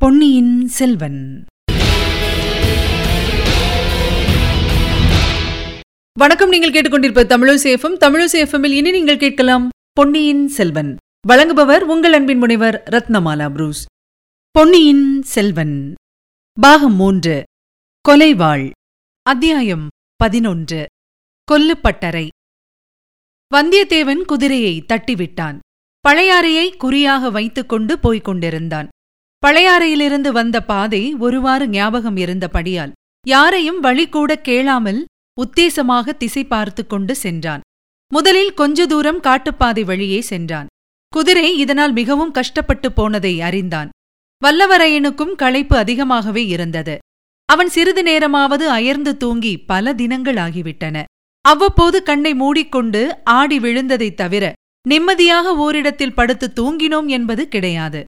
பொன்னியின் செல்வன். வணக்கம் நீங்கள் கேட்டுக்கொண்டிருப்ப தமிழசேஃபம் தமிழசேஃபமில் இனி நீங்கள் கேட்கலாம் பொன்னியின் செல்வன். வழங்குபவர் உங்கள் அன்பின் முனைவர் ரத்னமாலா புரூஸ். பொன்னியின் செல்வன். பாகம் மூன்று. கொலைவாள். அத்தியாயம் பதினொன்று. கொல்லுப்பட்டறை. வந்தியத்தேவன் குதிரையை தட்டிவிட்டான். பழையாறையை குறியாக வைத்துக்கொண்டு போய்க் கொண்டிருந்தான். பழையாறையிலிருந்து வந்த பாதை ஒருவாறு ஞாபகம் இருந்தபடியால் யாரையும் வழி கூட கேளாமல் உத்தேசமாக திசை பார்த்து கொண்டு சென்றான். முதலில் கொஞ்ச தூரம் காட்டுப்பாதை வழியே சென்றான். குதிரை இதனால் மிகவும் கஷ்டப்பட்டு போனதை அறிந்தான். வல்லவரையனுக்கும் களைப்பு அதிகமாகவே இருந்தது. அவன் சிறிது நேரமாவது அயர்ந்து தூங்கி பல தினங்கள் ஆகிவிட்டன. அவ்வப்போது கண்ணை மூடிக்கொண்டு ஆடி விழுந்ததைத் தவிர நிம்மதியாக ஓரிடத்தில் படுத்து தூங்கினோம் என்பது கிடையாது.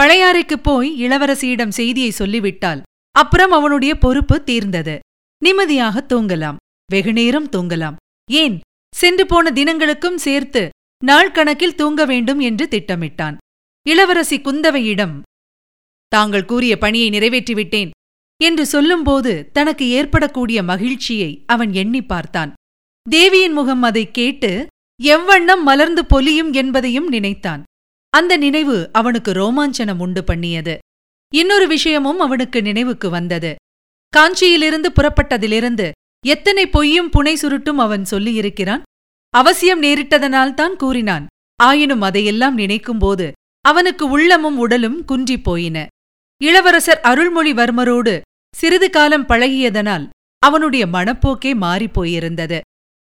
பழையாறைக்குப் போய் இளவரசியிடம் செய்தியை சொல்லிவிட்டால் அப்புறம் அவனுடைய பொறுப்பு தீர்ந்தது. நிம்மதியாக தூங்கலாம். வெகுநேரம் தூங்கலாம். ஏன்? சென்று போன தினங்களுக்கும் சேர்த்து நாள் கணக்கில் தூங்க வேண்டும் என்று திட்டமிட்டான். இளவரசி குந்தவையிடம் தாங்கள் கூறிய பணியை நிறைவேற்றிவிட்டேன் என்று சொல்லும்போது தனக்கு ஏற்படக்கூடிய மகிழ்ச்சியை அவன் எண்ணி பார்த்தான். தேவியின் முகம் அதைக் கேட்டு எவ்வண்ணம் மலர்ந்து பொலியும் என்பதையும் நினைத்தான். அந்த நினைவு அவனுக்கு ரோமாஞ்சனம் உண்டு பண்ணியது. இன்னொரு விஷயமும் அவனுக்கு நினைவுக்கு வந்தது. காஞ்சியிலிருந்து புறப்பட்டதிலிருந்து எத்தனை பொய்யும் புனை சுருட்டும் அவன் சொல்லியிருக்கிறான்? அவசியம் நேரிட்டதனால்தான் கூறினான். ஆயினும் அதையெல்லாம் நினைக்கும்போது அவனுக்கு உள்ளமும் உடலும் குன்றிப் போயின. இளவரசர் அருள்மொழிவர்மரோடு சிறிது காலம் பழகியதனால் அவனுடைய மனப்போக்கே மாறிப் போயிருந்தது.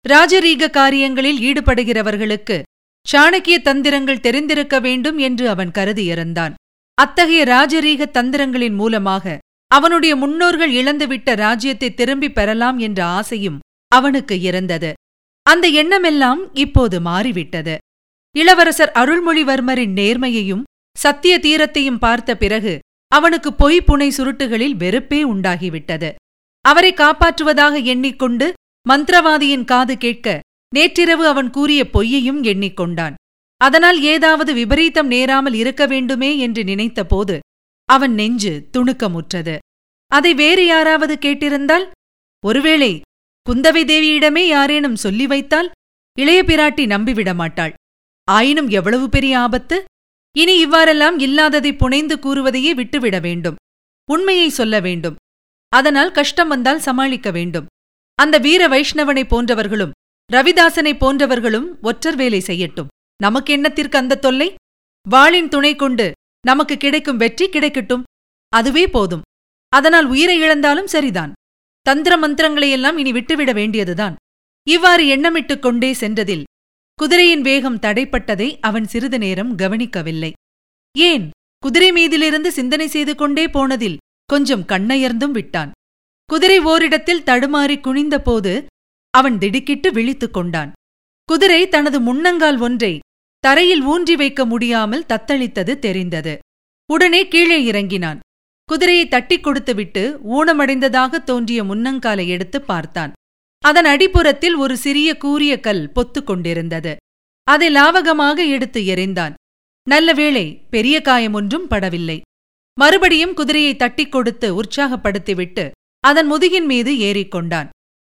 ராஜரீக காரியங்களில் ஈடுபடுகிறவர்களுக்கு சாணக்கிய தந்திரங்கள் தெரிந்திருக்க வேண்டும் என்று அவன் கருதியிருந்தான் அத்தகைய ராஜரீக தந்திரங்களின் மூலமாக அவனுடைய முன்னோர்கள் இழந்துவிட்ட ராஜ்யத்தை திரும்பிப் பெறலாம் என்ற ஆசையும் அவனுக்கு இருந்தது. அந்த எண்ணமெல்லாம் இப்போது மாறிவிட்டது. இளவரசர் அருள்மொழிவர்மரின் நேர்மையையும் சத்திய தீரத்தையும் பார்த்த பிறகு அவனுக்கு பொய் புனை சுருட்டுகளில் வெறுப்பே உண்டாகிவிட்டது. அவரை காப்பாற்றுவதாக எண்ணிக்கொண்டு மந்திரவாதியின் காது கேட்க நேற்றிரவு அவன் கூறிய பொய்யையும் எண்ணிக்கொண்டான். அதனால் ஏதாவது விபரீதம் நேராமல் இருக்க வேண்டுமே என்று நினைத்தபோது அவன் நெஞ்சு துணுக்கமுற்றது. அதை வேறு யாராவது கேட்டிருந்தால் ஒருவேளை குந்தவை தேவியிடமே யாரேனும் சொல்லி வைத்தால் இளைய பிராட்டி நம்பிவிட மாட்டாள். ஆயினும் எவ்வளவு பெரிய ஆபத்து? இனி இவ்வாறெல்லாம் இல்லாததை புனைந்து கூறுவதையே விட்டுவிட வேண்டும். உண்மையை சொல்ல வேண்டும். அதனால் கஷ்டம் வந்தால் சமாளிக்க வேண்டும். அந்த வீர வைஷ்ணவனை போன்றவர்களும் ரவிதாசனை போன்றவர்களும் ஒற்றர் வேலை செய்யட்டும். நமக்கு எண்ணத்திற்கு அந்த தொல்லை? வாளின் துணை கொண்டு நமக்கு கிடைக்கும் வெற்றி கிடைக்கட்டும். அதுவே போதும். அதனால் உயிரை இழந்தாலும் சரிதான். தந்திர மந்திரங்களையெல்லாம் இனி விட்டுவிட வேண்டியதுதான். இவ்வாறு எண்ணமிட்டுக் கொண்டே சென்றதில் குதிரையின் வேகம் தடைப்பட்டதை அவன் சிறிது நேரம் கவனிக்கவில்லை. ஏன்? குதிரை மீதிலிருந்து சிந்தனை செய்து கொண்டே போனதில் கொஞ்சம் கண்ணயர்ந்தும் விட்டான். குதிரை ஓரிடத்தில் தடுமாறி குனிந்தபோது அவன் திடுக்கிட்டு விழித்துக் கொண்டான். குதிரை தனது முன்னங்கால் ஒன்றை தரையில் ஊன்றி வைக்க முடியாமல் தத்தளித்தது தெரிந்தது. உடனே கீழே இறங்கினான். குதிரையை தட்டிக் கொடுத்துவிட்டு ஊனமடைந்ததாக தோன்றிய முன்னங்காலை எடுத்து பார்த்தான். அதன் அடிப்புறத்தில் ஒரு சிறிய கூரிய கல் பொத்துக் கொண்டிருந்தது. அதை லாவகமாக எடுத்து எறிந்தான். நல்ல வேளை பெரிய காயம் ஒன்றும் படவில்லை. மறுபடியும் குதிரையை தட்டிக் கொடுத்து உற்சாகப்படுத்திவிட்டு அதன் முதுகின் மீது ஏறிக்கொண்டான்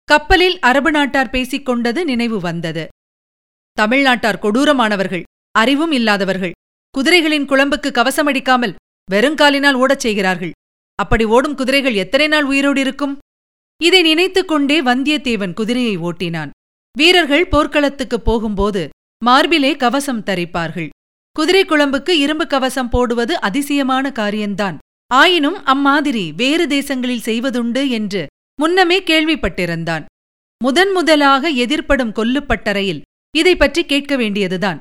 கப்பலில் அரபு நாட்டார் பேசிக் கொண்டது நினைவு வந்தது. தமிழ்நாட்டார் கொடூரமானவர்கள் அறிவும் இல்லாதவர்கள் குதிரைகளின் குழம்புக்கு கவசமடிக்காமல் வெறுங்காலினால் ஓடச் செய்கிறார்கள். அப்படி ஓடும் குதிரைகள் எத்தனை நாள் உயிரோடு இருக்கும்? இதை நினைத்துக் கொண்டே வந்தியத்தேவன் குதிரையை ஓட்டினான். வீரர்கள் போர்க்களத்துக்குப் போகும்போது மார்பிலே கவசம் தரிப்பார்கள். குதிரை குழம்புக்கு இரும்பு கவசம் போடுவது அதிசயமான காரியந்தான் ஆயினும் அம்மாதிரி வேறு தேசங்களில் செய்வதுண்டு என்று முன்னமே கேள்விப்பட்டிருந்தான். முதன் முதலாக எதிர்ப்படும் கொல்லுப்பட்டறையில் இதை பற்றி கேட்க வேண்டியதுதான்.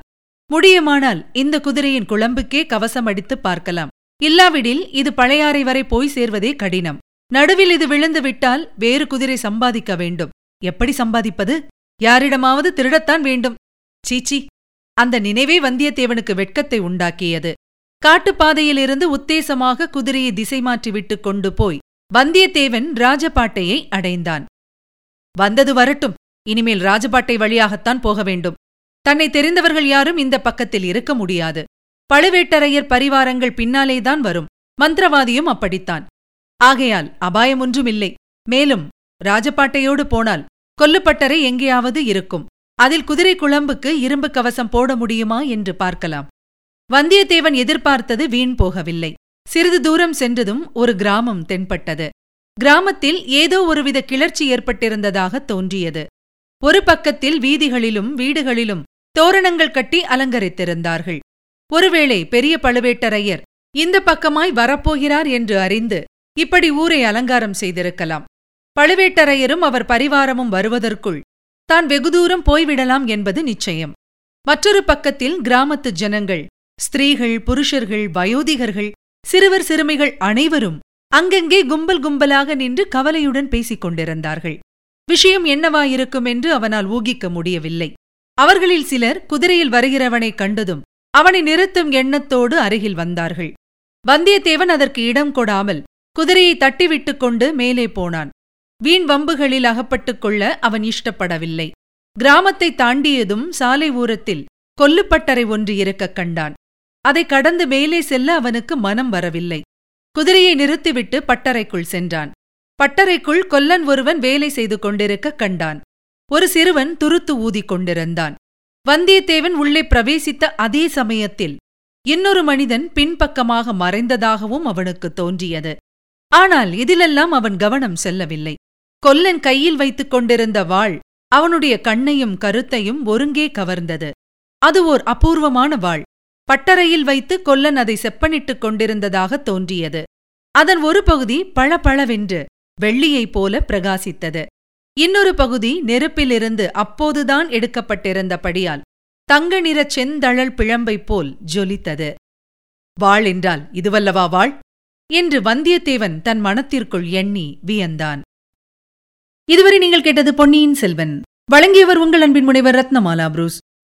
முடியுமானால் இந்த குதிரையின் குழம்புக்கே கவசம் அடித்துப் பார்க்கலாம். இல்லாவிடில் இது பழையாறை வரை போய் சேர்வதே கடினம். நடுவில் இது விழுந்து விட்டால் வேறு குதிரை சம்பாதிக்க வேண்டும். எப்படி சம்பாதிப்பது? யாரிடமாவது திருடத்தான் வேண்டும். சீச்சி அந்த நினைவே வந்தியத்தேவனுக்கு வெட்கத்தை உண்டாக்கியது. காட்டுப்பாதையிலிருந்து உத்தேசமாக குதிரையை திசை மாற்றி விட்டுக் கொண்டு போய் வந்தியத்தேவன் ராஜபாட்டையை அடைந்தான். வந்தது வரட்டும். இனிமேல் ராஜபாட்டை வழியாகத்தான் போக வேண்டும். தன்னை தெரிந்தவர்கள் யாரும் இந்த பக்கத்தில் இருக்க முடியாது. பழுவேட்டரையர் பரிவாரங்கள் பின்னாலேதான் வரும். மந்திரவாதியும் அப்படித்தான். ஆகையால் அபாயம் ஒன்றுமில்லை. மேலும் ராஜபாட்டையோடு போனால் கொல்லுப்பட்டறை எங்கேயாவது இருக்கும். அதில் குதிரை குழம்புக்கு இரும்பு கவசம் போட முடியுமா என்று பார்க்கலாம். வந்தியத்தேவன் எதிர்பார்த்தது வீண் போகவில்லை. சிறிது தூரம் சென்றதும் ஒரு கிராமம் தென்பட்டது. கிராமத்தில் ஏதோ ஒருவித கிளர்ச்சி ஏற்பட்டிருந்ததாக தோன்றியது. ஒரு பக்கத்தில் வீதிகளிலும் வீடுகளிலும் தோரணங்கள் கட்டி அலங்கரித்திருந்தார்கள். ஒருவேளை பெரிய பழுவேட்டரையர் இந்த பக்கமாய் வரப்போகிறார் என்று அறிந்து இப்படி ஊரை அலங்காரம் செய்திருக்கலாம். பழுவேட்டரையரும் அவர் பரிவாரமும் வருவதற்குள் தான் வெகு தூரம் போய்விடலாம் என்பது நிச்சயம். மற்றொரு பக்கத்தில் கிராமத்து ஜனங்கள் ஸ்திரீகள் புருஷர்கள் வயோதிகர்கள் சிறுவர் சிறுமிகள் அனைவரும் அங்கங்கே கும்பல் கும்பலாக நின்று கவலையுடன் பேசிக் கொண்டிருந்தார்கள். விஷயம் என்னவாயிருக்கும் என்று அவனால் ஊகிக்க முடியவில்லை. அவர்களில் சிலர் குதிரையில் வருகிறவனைக் கண்டதும் அவனை நிறுத்தும் எண்ணத்தோடு அருகில் வந்தார்கள். வந்தியத்தேவன் அதற்கு இடம் கொடாமல் குதிரையை தட்டிவிட்டுக் கொண்டு மேலே போனான். வீண் வம்புகளில் அகப்பட்டுக் கொள்ள அவன் இஷ்டப்படவில்லை. கிராமத்தை தாண்டியதும் சாலை ஊரத்தில் கொல்லுப்பட்டறை ஒன்று இருக்கக் கண்டான். அதை கடந்து மேலே செல்ல அவனுக்கு மனம் வரவில்லை. குதிரையை நிறுத்திவிட்டு பட்டறைக்குள் சென்றான். பட்டறைக்குள் கொல்லன் ஒருவன் வேலை செய்து கொண்டிருக்க கண்டான். ஒரு சிறுவன் துருத்து ஊதிக் கொண்டிருந்தான். வந்தியத்தேவன் உள்ளே பிரவேசித்த அதே சமயத்தில் இன்னொரு மனிதன் பின்பக்கமாக மறைந்ததாகவும் அவனுக்கு தோன்றியது. ஆனால் இதிலெல்லாம் அவன் கவனம் செல்லவில்லை. கொல்லன் கையில் வைத்துக் கொண்டிருந்த வாள் அவனுடைய கண்ணையும் கருத்தையும் ஒருங்கே கவர்ந்தது. அது ஓர் அபூர்வமான வாள். பட்டறையில் வைத்து கொல்லன் அதை செப்பனிட்டுக் கொண்டிருந்ததாக தோன்றியது. அதன் ஒரு பகுதி பளபளவென்று வெள்ளியைப் போல பிரகாசித்தது. இன்னொரு பகுதி நெருப்பிலிருந்து அப்போதுதான் எடுக்கப்பட்டிருந்தபடியால் தங்க நிற செந்தழல் பிழம்பைப் போல் ஜொலித்தது. வாள் என்றால் இதுவல்லவா வாள்? என்று வந்தியத்தேவன் தன் மனத்திற்குள் எண்ணி வியந்தான். இதுவரை நீங்கள் கேட்டது பொன்னியின் செல்வன். வழங்கியவர் உங்கள் அன்பின் முனைவர் ரத்னமாலா புரூஸ்.